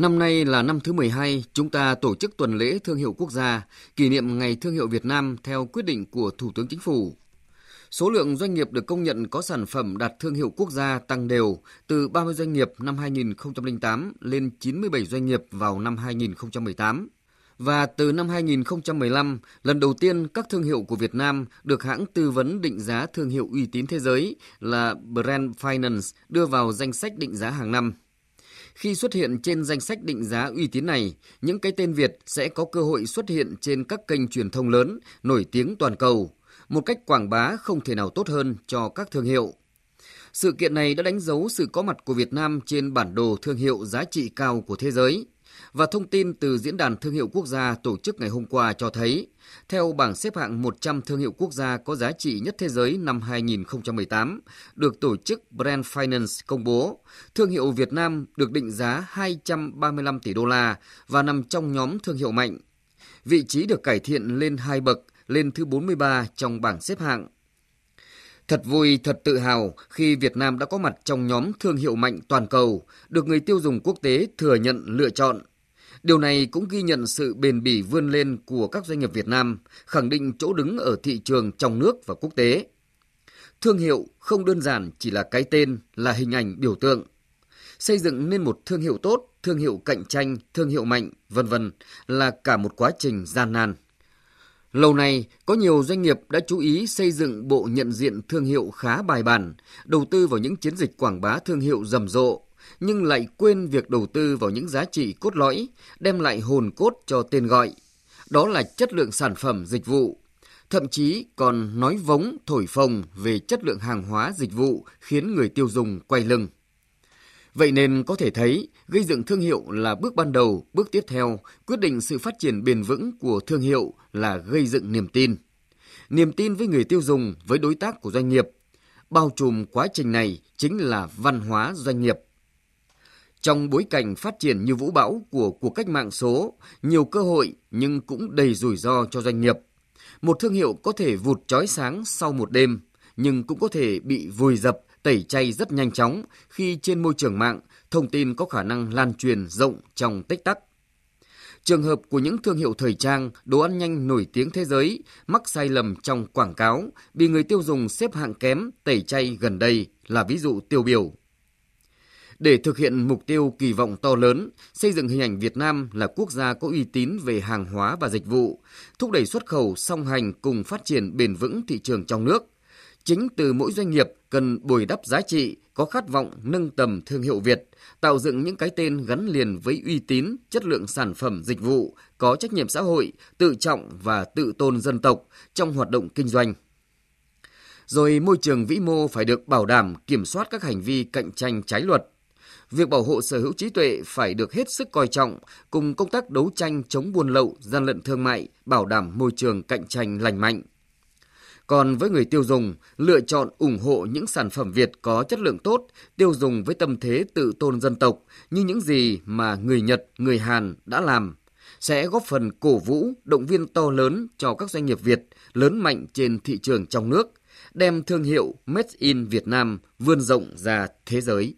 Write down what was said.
Năm nay là năm thứ 12, chúng ta tổ chức tuần lễ thương hiệu quốc gia, kỷ niệm Ngày Thương hiệu Việt Nam theo quyết định của Thủ tướng Chính phủ. Số lượng doanh nghiệp được công nhận có sản phẩm đạt thương hiệu quốc gia tăng đều từ 30 doanh nghiệp năm 2008 lên 97 doanh nghiệp vào năm 2018. Và từ năm 2015, lần đầu tiên các thương hiệu của Việt Nam được hãng tư vấn định giá thương hiệu uy tín thế giới là Brand Finance đưa vào danh sách định giá hàng năm. Khi xuất hiện trên danh sách định giá uy tín này, những cái tên Việt sẽ có cơ hội xuất hiện trên các kênh truyền thông lớn, nổi tiếng toàn cầu, một cách quảng bá không thể nào tốt hơn cho các thương hiệu. Sự kiện này đã đánh dấu sự có mặt của Việt Nam trên bản đồ thương hiệu giá trị cao của thế giới – và thông tin từ Diễn đàn Thương hiệu Quốc gia tổ chức ngày hôm qua cho thấy, theo bảng xếp hạng 100 thương hiệu quốc gia có giá trị nhất thế giới năm 2018, được tổ chức Brand Finance công bố, thương hiệu Việt Nam được định giá 235 tỷ đô la và nằm trong nhóm thương hiệu mạnh. Vị trí được cải thiện lên hai bậc, lên thứ 43 trong bảng xếp hạng. Thật vui, thật tự hào khi Việt Nam đã có mặt trong nhóm thương hiệu mạnh toàn cầu, được người tiêu dùng quốc tế thừa nhận lựa chọn. Điều này cũng ghi nhận sự bền bỉ vươn lên của các doanh nghiệp Việt Nam, khẳng định chỗ đứng ở thị trường trong nước và quốc tế. Thương hiệu không đơn giản chỉ là cái tên, là hình ảnh biểu tượng. Xây dựng nên một thương hiệu tốt, thương hiệu cạnh tranh, thương hiệu mạnh, vân vân là cả một quá trình gian nan. Lâu nay, có nhiều doanh nghiệp đã chú ý xây dựng bộ nhận diện thương hiệu khá bài bản, đầu tư vào những chiến dịch quảng bá thương hiệu rầm rộ, nhưng lại quên việc đầu tư vào những giá trị cốt lõi, đem lại hồn cốt cho tên gọi. Đó là chất lượng sản phẩm dịch vụ. Thậm chí còn nói vống thổi phồng về chất lượng hàng hóa dịch vụ khiến người tiêu dùng quay lưng. Vậy nên có thể thấy, gây dựng thương hiệu là bước ban đầu, bước tiếp theo, quyết định sự phát triển bền vững của thương hiệu là gây dựng niềm tin. Niềm tin với người tiêu dùng, với đối tác của doanh nghiệp. Bao trùm quá trình này chính là văn hóa doanh nghiệp. Trong bối cảnh phát triển như vũ bão của cuộc cách mạng số, nhiều cơ hội nhưng cũng đầy rủi ro cho doanh nghiệp. Một thương hiệu có thể vụt chói sáng sau một đêm, nhưng cũng có thể bị vùi dập, tẩy chay rất nhanh chóng khi trên môi trường mạng thông tin có khả năng lan truyền rộng trong tích tắc. Trường hợp của những thương hiệu thời trang, đồ ăn nhanh nổi tiếng thế giới mắc sai lầm trong quảng cáo, bị người tiêu dùng xếp hạng kém, tẩy chay gần đây là ví dụ tiêu biểu. Để thực hiện mục tiêu kỳ vọng to lớn, xây dựng hình ảnh Việt Nam là quốc gia có uy tín về hàng hóa và dịch vụ, thúc đẩy xuất khẩu song hành cùng phát triển bền vững thị trường trong nước. Chính từ mỗi doanh nghiệp cần bồi đắp giá trị, có khát vọng nâng tầm thương hiệu Việt, tạo dựng những cái tên gắn liền với uy tín, chất lượng sản phẩm dịch vụ, có trách nhiệm xã hội, tự trọng và tự tôn dân tộc trong hoạt động kinh doanh rồi môi trường vĩ mô phải được bảo đảm kiểm soát các hành vi cạnh tranh trái luật việc bảo hộ sở hữu trí tuệ phải được hết sức coi trọng cùng công tác đấu tranh chống buôn lậu, gian lận thương mại, bảo đảm môi trường cạnh tranh lành mạnh. Còn với người tiêu dùng, lựa chọn ủng hộ những sản phẩm Việt có chất lượng tốt, tiêu dùng với tâm thế tự tôn dân tộc như những gì mà người Nhật, người Hàn đã làm, sẽ góp phần cổ vũ, động viên to lớn cho các doanh nghiệp Việt lớn mạnh trên thị trường trong nước, đem thương hiệu Made in Việt Nam vươn rộng ra thế giới.